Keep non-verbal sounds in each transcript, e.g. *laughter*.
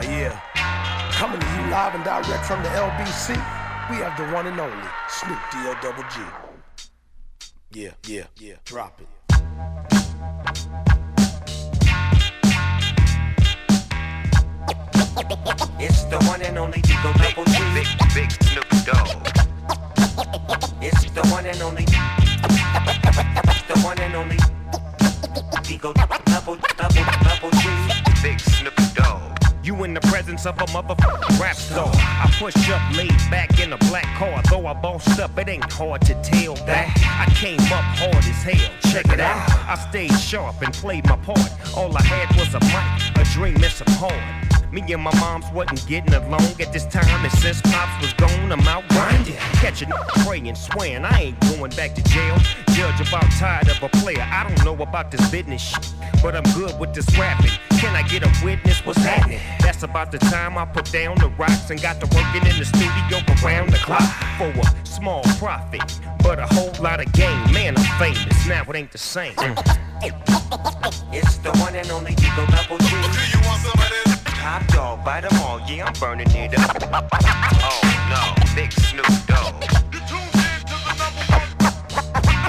Oh yeah. Coming to you live and direct from the LBC, we have the one and only Snoop D-O double G. Yeah, yeah, yeah. Drop it. It's the one and only D-O Double G. Big, big Snoop Dogg. It's the one and only. It's the one and only. D-O Double Double Double G. Big Snoop Dogg. You in the presence of a motherfucking rap star. I push up, laid back in a black car. Though I bossed up, it ain't hard to tell that. I came up hard as hell. Check it out. I stayed sharp and played my part. All I had was a mic, a dream, and some hard. Me and my moms wasn't getting along at this time, and since pops was gone, I'm out grinding, catching, up, praying, swearing I ain't going back to jail. Judge about tired of a player. I don't know about this business shit, but I'm good with this rapping. Can I get a witness? What's happening? That's about the time I put down the rocks and got to working in the studio around the clock for a small profit, but a whole lot of gain. Man, I'm famous now. It ain't the same. It's the one and only D-O Double G. Top dog, bite 'em all. Yeah, I'm burning it up. Oh no, Big Snoop Dogg.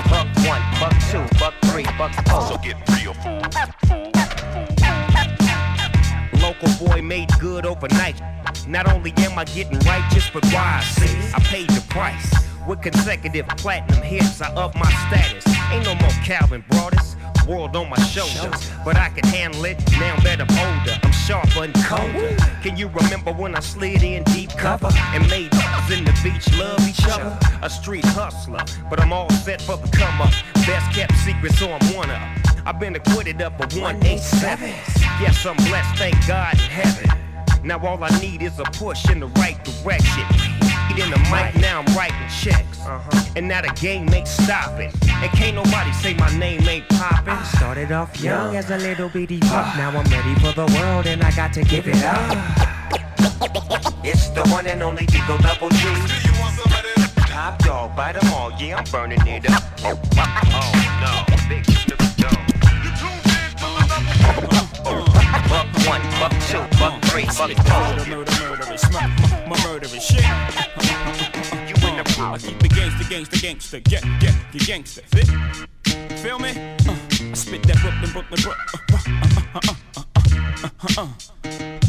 Buck one, buck two, buck three, buck four. So get real, fool. Local boy made good overnight. Not only am I getting righteous, but wise. I paid the price. With consecutive platinum hits, I up my status. Ain't no more Calvin Broadus. World on my shoulders, but I can handle it now that I'm older. I'm and. Can you remember when I slid in deep cover and made us in the beach love each other? A street hustler, but I'm all set for the come up. Best kept secret, so I'm one up. I've been acquitted of 187. Yes, I'm blessed, thank God in heaven. Now all I need is a push in the right direction. In the mic, now I'm writing checks. Uh-huh. And now the game ain't stopping. And can't nobody say my name ain't popping. I Started off young as a little bitty pup. Now I'm ready for the world and I got to give it up. *laughs* It's the one and only D-O Double G. Top dog, bite 'em all. Yeah, I'm burning it up. Oh no, Big Buck one, buck two, buck three, buck four. Murder, murder, murderous, my, my murderous shit. You in the I keep the gangster, gangster, gangster, get, get, the gangster. Fit? Feel me? Uh, I spit that Brooklyn, Brooklyn, Brooklyn. Uh, uh, uh, uh, uh, uh, uh, uh.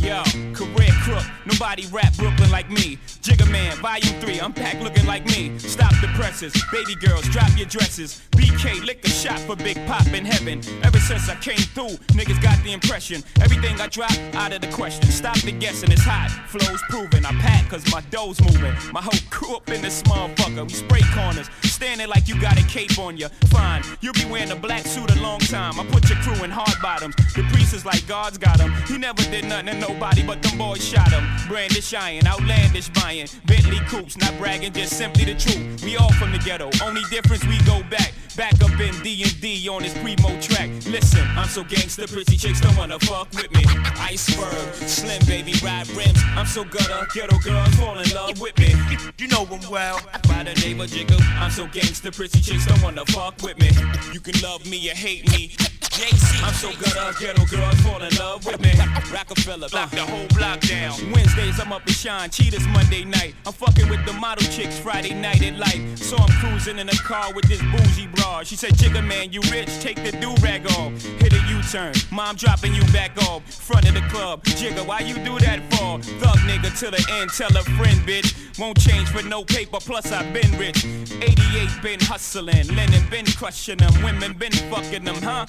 Yo, career crook, nobody rap Brooklyn like me. Jigga Man, volume 3, I'm packed looking like me. Stop the presses, baby girls, drop your dresses. BK, lick a shot for Big Pop in heaven. Ever since I came through, niggas got the impression. Everything I drop, out of the question. Stop the guessing, it's hot, flows proven. I pack cause my dough's moving. My whole crew up in this motherfucker. We spray corners, standing like you got a cape on you. Fine, you'll be wearing a black suit a long time. I put your crew in hard bottoms. The priest is like God's got him. He never did nothing to nobody, but them boys shot him. Brandish iron, outlandish buying. Bentley coops, not bragging, just simply the truth. We all from the ghetto, only difference we go back. Back up in D&D on this primo track. Listen, I'm so gangster, pretty chicks don't wanna fuck with me. Iceberg, slim baby, ride rims. I'm so gutter, ghetto girls fall in love with me. You know him well. By the name of Jigga, I'm so gangster, pretty chicks don't wanna fuck with me. You can love me or hate me. Jay-Z, I'm so gutter, ghetto girls fall in love with me. Rockefeller, lock the whole block down. Wednesdays, I'm up in Shine, Cheetahs Monday night. I'm fucking with the model chicks Friday night at light. So I'm cruising in a car with this bougie broad. She said, Jigga man, you rich, take the do-rag off. Hit a U-turn, mom dropping you back off. Front of the club, Jigga, why you do that for? Thug nigga to the end, tell a friend, bitch. Won't change for no paper, plus I've been rich. 88 been hustling, Lennon been crushing them, women been fucking them, huh?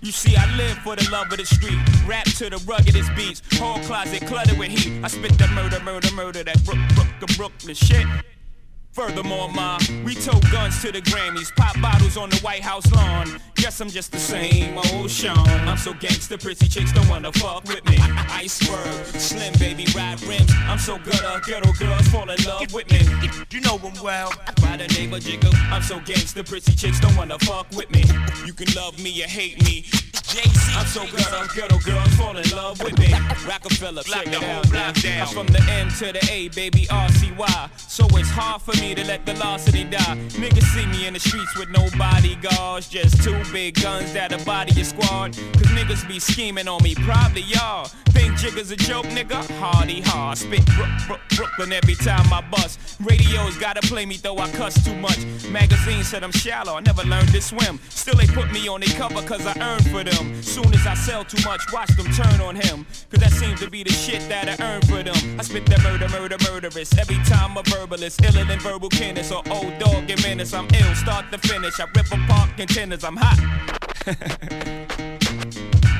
You see, I live for the love of the street. Rap to the ruggedest beats. Whole closet cluttered with heat. I spit the murder, murder, murder, that Brook, Brook, Brooklyn shit. Furthermore, ma, we tote guns to the Grammys, pop bottles on the White House lawn. Guess I'm just the same old Sean. I'm so gangster, pretty chicks don't wanna fuck with me. Iceberg, slim baby, ride rims. I'm so gutter, ghetto girls fall in love with me. You know him well. By the name of Jigga, I'm so gangster, pretty chicks don't wanna fuck with me. You can love me or hate me. Jay-Z, I'm so gutter, ghetto girls fall in love with me. Rockefeller, check it out. I'm from the M to the A, baby, RCY. So it's hard for me to let the velocity die. Niggas see me in the streets with no bodyguards, just two big guns that'll body your squad. Cause niggas be scheming on me, probably y'all. think Jigga's a joke, nigga? Hardy hard. Spit Brook, Brook, Brooklyn every time I bust. Radio's gotta play me though I cuss too much. Magazine said I'm shallow, I never learned to swim. Still they put me on the cover cause I earned for them. Soon as I sell too much, watch them turn on him. Cause that seems to be the shit that I earn for them. I spit that murder, murder, murderous. Every time a verbalist, iller than verbal Kenneth or old dog and menace. I'm ill, start to finish. I rip apart contenders, I'm hot. *laughs*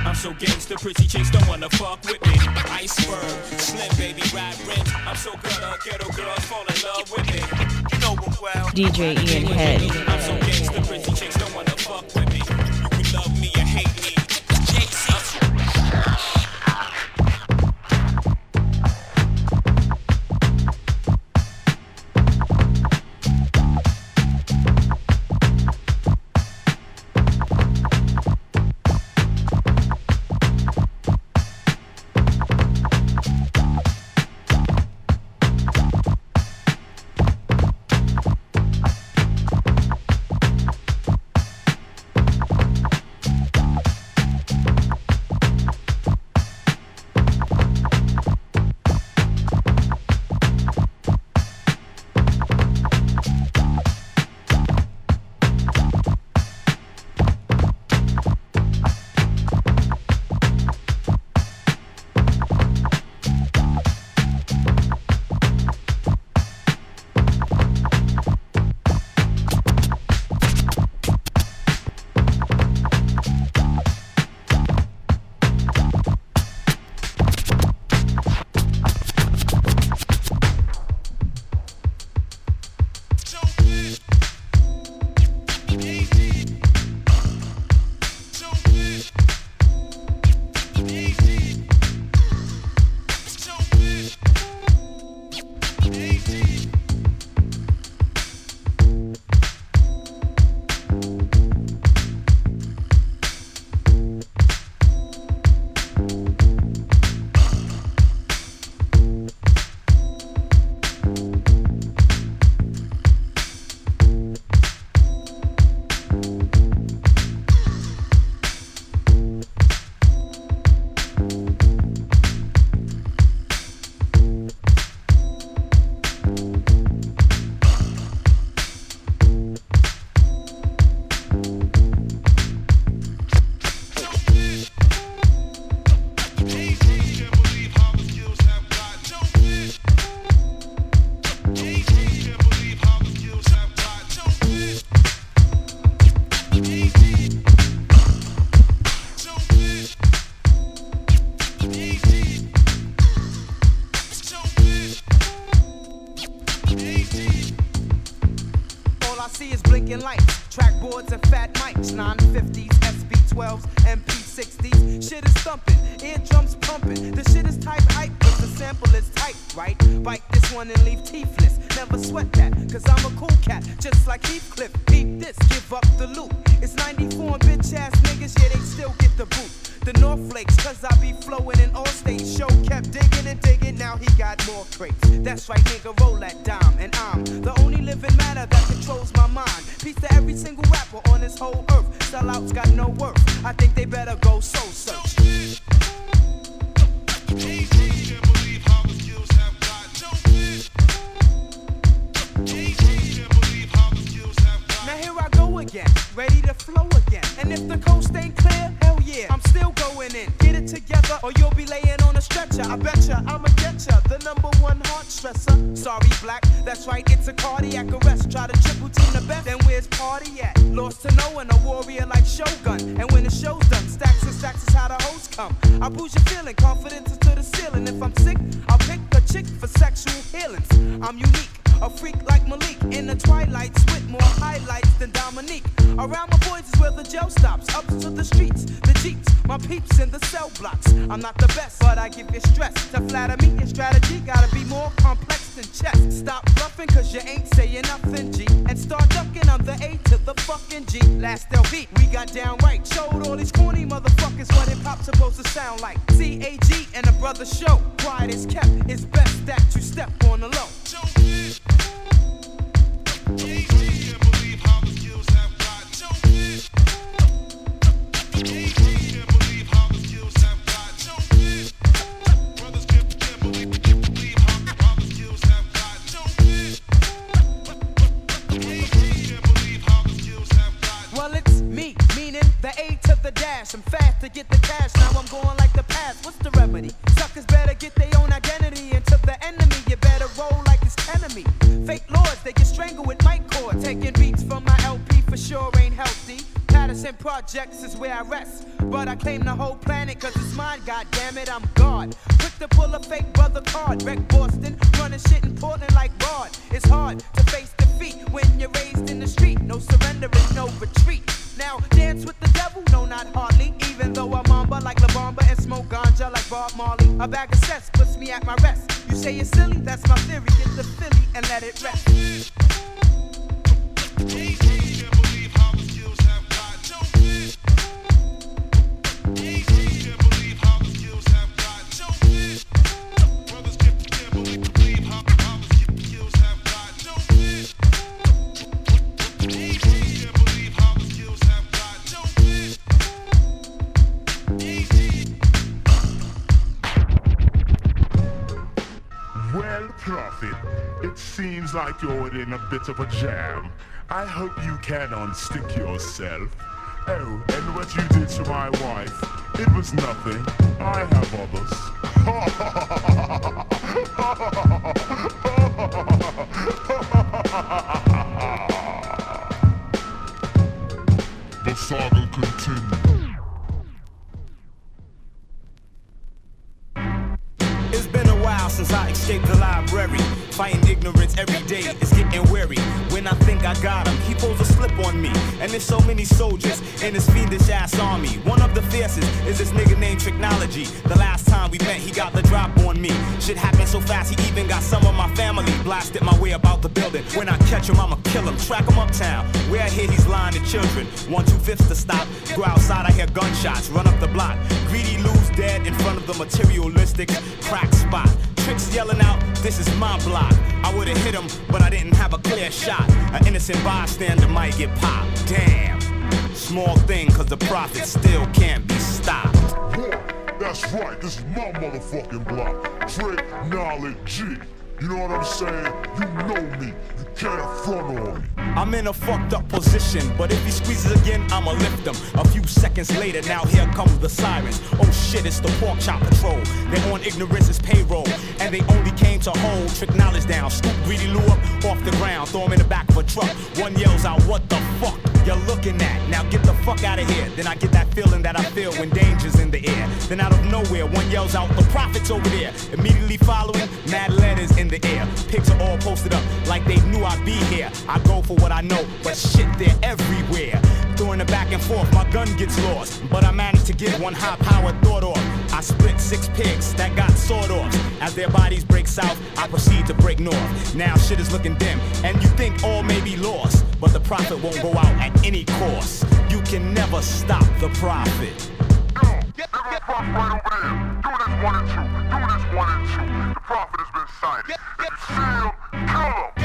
I'm so gangster, pretty chicks don't wanna fuck with me. Iceberg, slim baby, ride rims. I'm so good, all ghetto girls fall in love with me. You know what well. DJ Ian Head. I'm so gangster, pretty chicks don't wanna fuck with me. You can love me or hate mind. Peace to every single rapper on this whole earth. Sellouts got no worth. I think they better go soul search. The streets, the jeeps, my peeps in the cell blocks. I'm not the best, but I give you stress. To flatter me, your strategy gotta be more complex than chess. Stop bluffing, cause you ain't saying nothing, G. And start ducking on the A to the fucking G. Last LP, we got down right. Showed all these corny motherfuckers what hip hop's supposed to sound like. C-A-G and a brother show. Quiet is kept, it's best that you step on the low. Dash. I'm fast to get the cash. Now I'm going like the past. What's the remedy? Suckers better get their own identity. And to the enemy, you better roll like it's enemy. Fake lords, they get strangled with mic cord. Taking beats Patterson Projects is where I rest. But I claim the whole planet cause it's mine, god damn it, I'm God. Quick to pull a fake brother card. Wreck Boston, running shit in Portland like Rod. It's hard to face defeat when you're raised in the street. No surrender and no retreat. Now dance with the devil, no not hardly. Even though I'm mamba like La Bamba and smoke ganja like Bob Marley. A bag of cess puts me at my rest. You say you're silly, that's my theory. Get the Philly and let it rest. It seems like you're in a bit of a jam. I hope you can unstick yourself. Oh, and what you did to my wife, it was nothing. I have others. *laughs* the saga continues. Ignorance every day is getting weary. When I think I got him, he pulls a slip on me. And there's so many soldiers in this fiendish ass army. One of the fiercest is this nigga named Technology. The last time we met, he got the drop on me. Shit happened so fast, he even got some of my family blasted my way about the building. When I catch him, I'ma kill him, track him uptown. Where I hear he's lying to children. One, two fifths to stop. Go outside, I hear gunshots, run up the block. Greedy lose dead in front of the materialistic crack spot. Tricks yelling out, this is my block. I would've hit him, but I didn't have a clear shot. An innocent bystander might get popped. Damn. Small thing, cause the prophet still can't be stopped. That's right, this is my motherfucking block. Dre Knowledge G. You know what I'm saying? You know me. I'm in a fucked up position, but if he squeezes again, I'ma lift him. A few seconds later, now here comes the sirens. Oh shit, it's the pork chop patrol. They're on ignorance's payroll, and they only came to hold trick knowledge down. Scoop greedy Lou up off the ground, throw him in the back of a truck. One yells out, What the fuck? You're looking at. Now get the fuck out of here. Then I get that feeling that I feel when air. Then out of nowhere, one yells out, The prophet's over there. Immediately following, mad letters in the air. Pics are all posted up like they knew I'd be here. I go for what I know, but shit, they're everywhere. Throwing it back and forth, my gun gets lost. But I managed to get one high powered thought off. I split six pigs that got sawed off. As their bodies break south, I proceed to break north. Now shit is looking dim, and you think all may be lost. But the prophet won't go out at any cost. You can never stop the prophet. Yo, get the right over there. Do this one and two. Do this one and two. The prophet has been sighted. It's sealed. Kill him.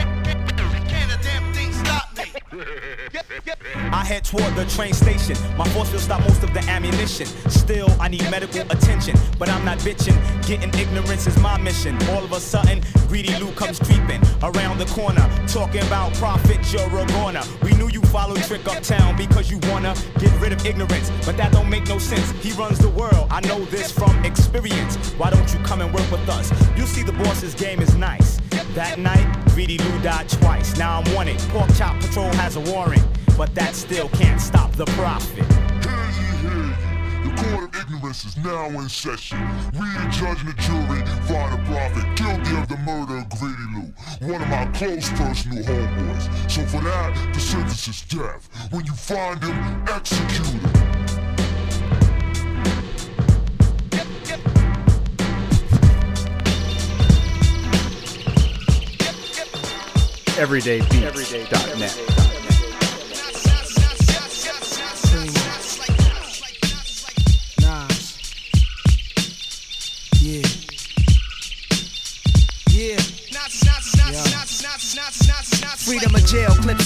I head toward the train station. My force will stop most of the ammunition. Still, I need medical attention, but I'm not bitching. Getting ignorance is my mission. All of a sudden, greedy Lou comes creeping around the corner, talking about Prophet Joe Rogona. We knew you followed Trick Uptown because you wanna get rid of ignorance, but that don't make no sense. He runs the world. I know this from experience. Why don't you come and work with us? You see, the boss's game is nice. That night, Greedy Lou died twice. Now I'm wanted. Pork Chop Patrol has a warrant, but that still can't stop the prophet. Hear ye, hear ye. The court of ignorance is now in session. We, the judge and the jury, find the prophet guilty of the murder of Greedy Lou, one of my close personal homeboys. So for that, the sentence is death. When you find him, execute him. everydaybeats.net. Nas.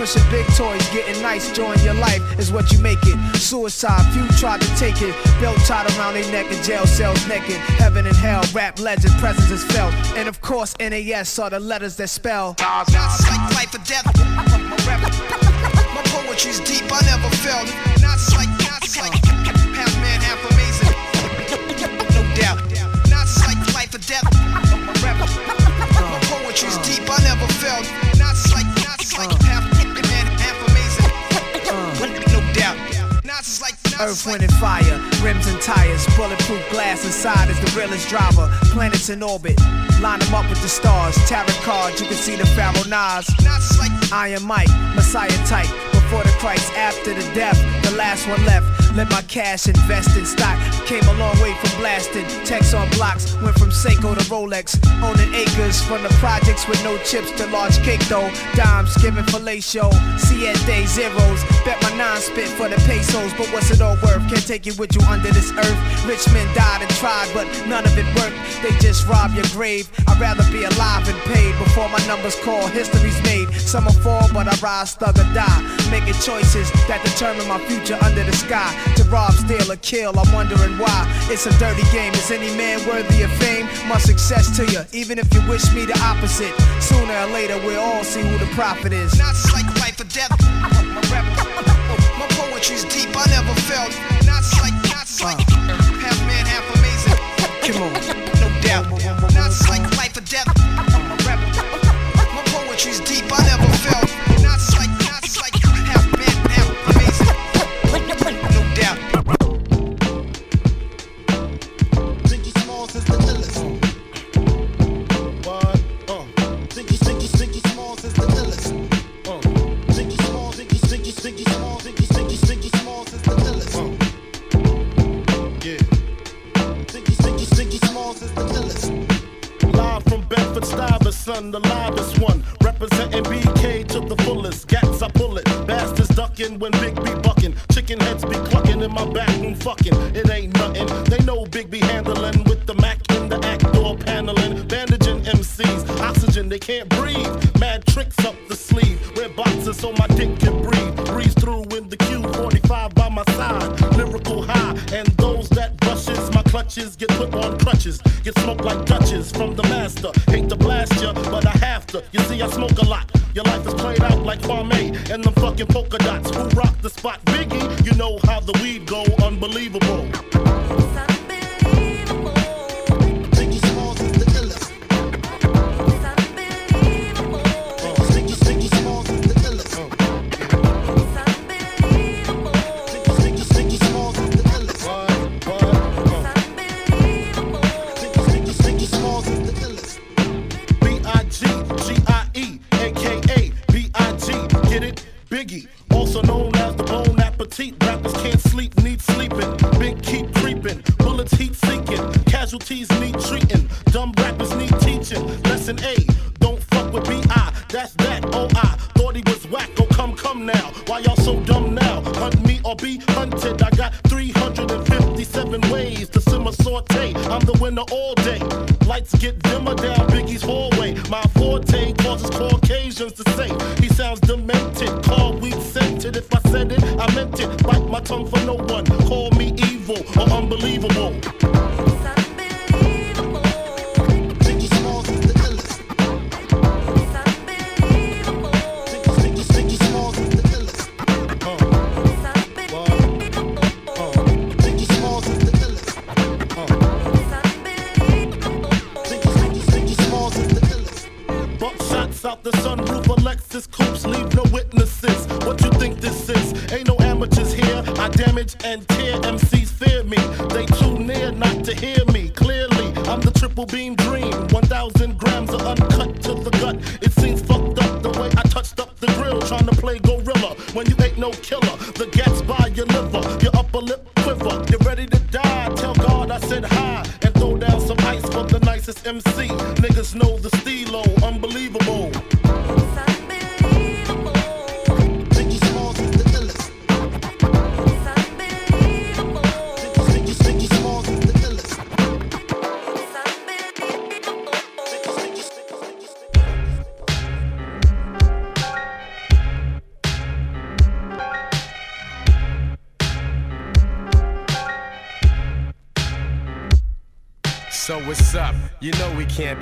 Pushing big toys, getting nice, join your life is what you make it. Suicide, few tried to take it. Belt tied around their neck in jail cells naked. Heaven and hell, rap legend, presence is felt. And of course, NAS are the letters that spell. Not like life or death. My poetry's deep, I never felt. Not like, not like half man, half amazing. No doubt. Not like life or death. My my poetry's deep, I never felt. Earth, wind, and fire, rims and tires, bulletproof glass inside is the realest driver. Planets in orbit, line them up with the stars. Tarot cards, you can see the Pharaoh Nas. like Iron Mike, Messiah type. Before the Christ, after the death, the last one left. Let my cash invest in stock. Came a long way from blasting. Text on blocks, went from Seiko to Rolex. Owning acres from the projects with no chips to large cake though. Dimes giving fellatio. Siete zeros. Bet my nine spit for the pesos. But what's it all worth? Can't take it with you under this earth. Rich men died and tried, but none of it worked. They just rob your grave. I'd rather be alive and paid before my numbers call. History's made. Some will fall, but I rise, thug or die. Make Making choices that determine my future under the sky. To rob, steal, or kill, I'm wondering why. It's a dirty game. Is any man worthy of fame? My success to you, even if you wish me the opposite. Sooner or later, we'll all see who the prophet is. Not like life or death. My rap, my poetry's deep. I never felt. Not like, not like uh. half man, half amazing. Come on. And those that brushes my clutches get put on crutches. Get smoked like Dutches from the master. Hate to blast ya, but I have to. You see, I smoke a lot. Your life is played out like Kwame and the fucking polka dots. Who rock the spot? Biggie, you know how the weed with B-I, that's that, oh I. Thought he was whack, oh come, come now. Why y'all so dumb now? Hunt me or be hunted, I got 357 ways to simmer saute. I'm the winner all day. Lights get dimmer down Biggie's hallway. My forte causes Caucasians to say he sounds demented. Call weed scented. If I said it, I meant it. Bite my tongue for no one. Call me evil or unbelievable. think this is? Ain't no amateurs here. I damage and tear. MCs fear me. They too near not to hear me clearly. I'm the triple beam dream. 1,000 grams of uncut to the gut. It seems fucked up the way I touched up the grill. Trying to play gorilla when you ain't no killer. The gas by your liver. Your upper lip quiver. You're ready to die. Tell God I said hi. And throw down some ice for the nicest MC. Niggas know the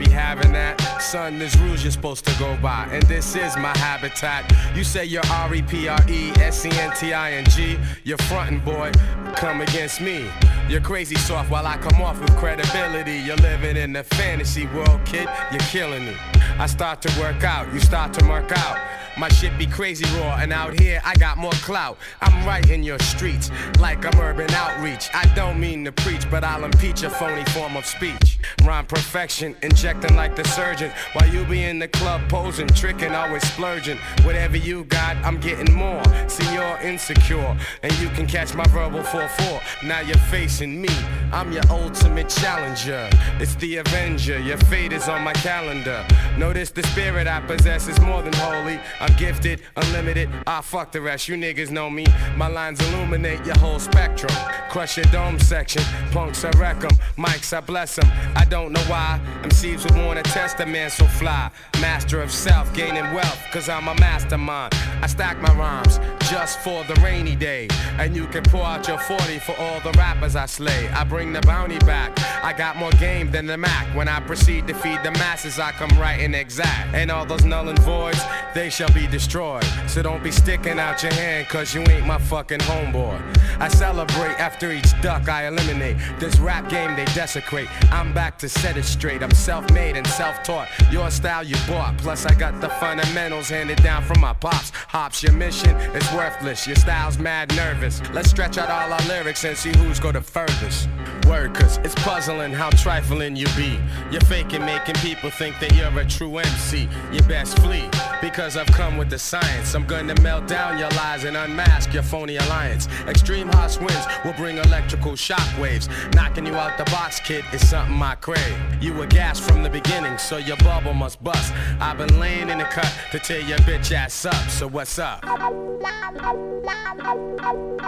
having that. Son, there's rules you're supposed to go by, and this is my habitat. You say you're R-E-P-R-E-S-E-N-T-I-N-G. You're frontin', boy. Come against me. You're crazy soft while I come off with credibility. You're living in the fantasy world, kid. You're killing me. I start to work out, you start to mark out. My shit be crazy raw, and out here I got more clout. I'm right in your streets, like I'm urban outreach. I don't mean to preach, but I'll impeach a phony form of speech. Rhyme perfection, injecting like the surgeon. While you be in the club posing, tricking, always splurging. Whatever you got, I'm getting more. See, you're insecure, and you can catch my verbal 4-4. Now you're facing me, I'm your ultimate challenger. It's the Avenger, your fate is on my calendar. Notice the spirit I possess is more than holy. I'm gifted, unlimited, I fuck the rest. You niggas know me. My lines illuminate your whole spectrum. Crush your dome section. Punks, I wreck 'em. Mics, I bless 'em. I don't know why. MCs would wanna test a man so fly. Master of self, gaining wealth, cause I'm a mastermind. I stack my rhymes just for the rainy day. And you can pour out your 40 for all the rappers I slay. I bring the bounty back. I got more game than the Mac. When I proceed to feed the masses, I come right and exact. And all those null and voids, they shall be destroyed. So don't be sticking out your hand, cause you ain't my fucking homeboy. I celebrate after each duck I eliminate. This rap game they desecrate. I'm back to set it straight. I'm self made and self taught. Your style you bought. Plus, I got the fundamentals handed down from my pops. Hops, your mission is worthless. Your style's mad nervous. Let's stretch out all our lyrics and see who's go the furthest. Word, cause it's puzzling how trifling you be. You're faking, making people think that you're a true MC. You best flee, because I've come with the science. I'm gonna melt down your lies and unmask your phony alliance. Extreme hot winds will bring electrical shockwaves. Knocking you out the box, kid, is something I crave. You were gas from the beginning, so your bubble must bust. I've been laying in the cut to tear your bitch ass up, so what's up?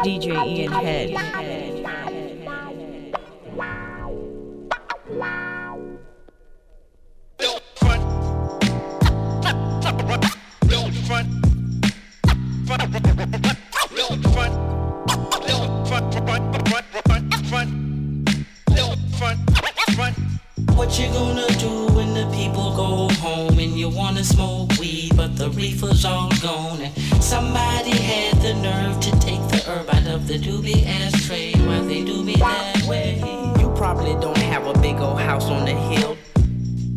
DJ Ian Head. What you gonna do when the people go home and you wanna smoke weed, but the reefer's all gone? And somebody had the nerve to take the herb out of the doobie ashtray. Why they do me that way? You probably don't have a big old house on the hill.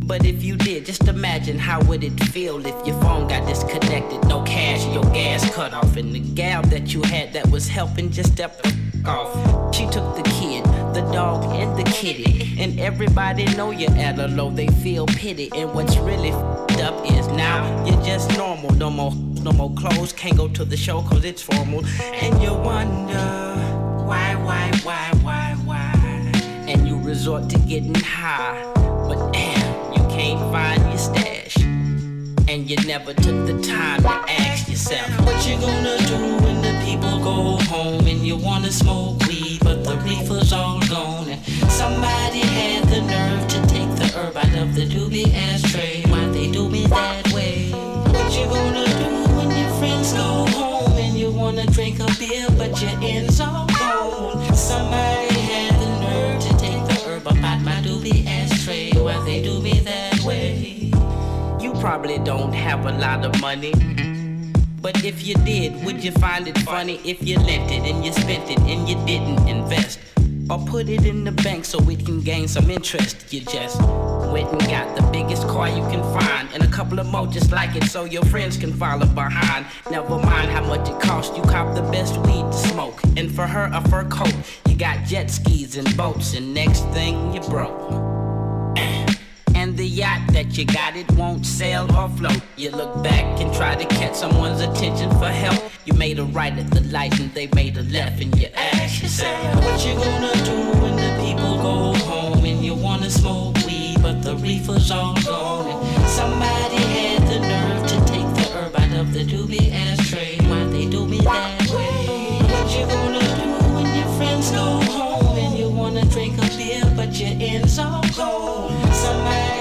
But if you did, just imagine how would it feel if your phone got disconnected, no cash, your gas cut off, and the gal that you had that was helping just stepped off. She took the kid, the dog, and the kitty, and everybody know you're at a low. They feel pity, and what's really f***ed up is now you're just normal. No more, no more clothes, can't go to the show 'cause it's formal, and you wonder why, why, why, why, why, and you resort to getting high, but damn you can't find your stash. And you never took the time to ask yourself, What you gonna do when the people go home and you wanna smoke weed, but the reefer's all gone? And somebody had the nerve to take the herb out of the doobie ashtray. Why they do me that way? What you gonna do when your friends go home and you wanna drink a beer, but your ends all gone? Somebody had the nerve to take the herb out my doobie ashtray. Why they do me that way? You probably don't have a lot of money. But if you did, would you find it funny if you lent it and you spent it and you didn't invest? Or put it in the bank so it can gain some interest. You just went and got the biggest car you can find and a couple of more just like it so your friends can follow behind. Never mind how much it costs, you cop the best weed to smoke. And for her, a fur coat. You got jet skis and boats, and next thing you broke. And the yacht that you got, it won't sail or float. You look back and try to catch someone's attention for help. You made a right at the light and they made a left, and you ask yourself, What you gonna do when the people go home and you wanna smoke weed, but the reefer's all gone. And somebody had the nerve to take the herb out of the doobie ashtray. Why they do me that way? What you gonna do when your friends go home and you wanna drink a beer, but your ends all gone? Somebody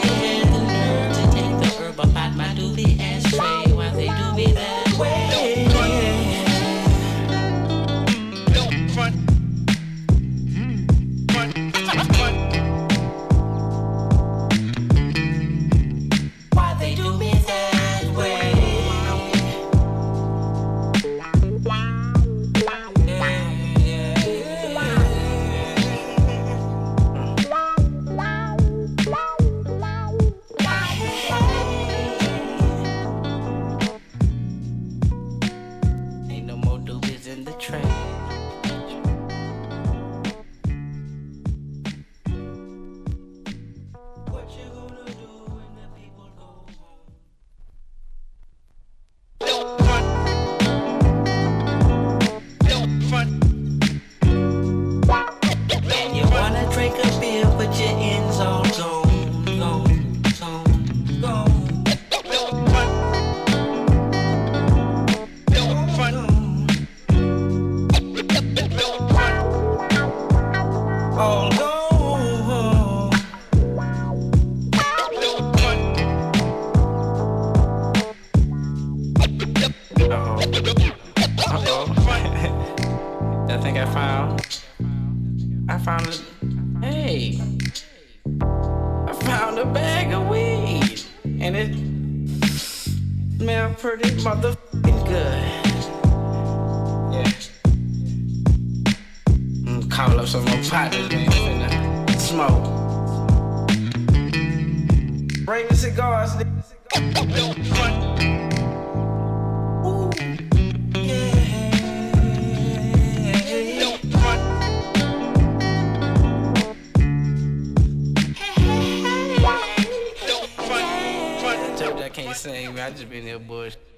Uh-oh. *laughs* I think I found. I found it. Hey. I found a bag of weed. And it smelled pretty motherfucking good. Yeah. Mm, call up some more partners, man. Finna smoke. Bring the cigars, nigga. I told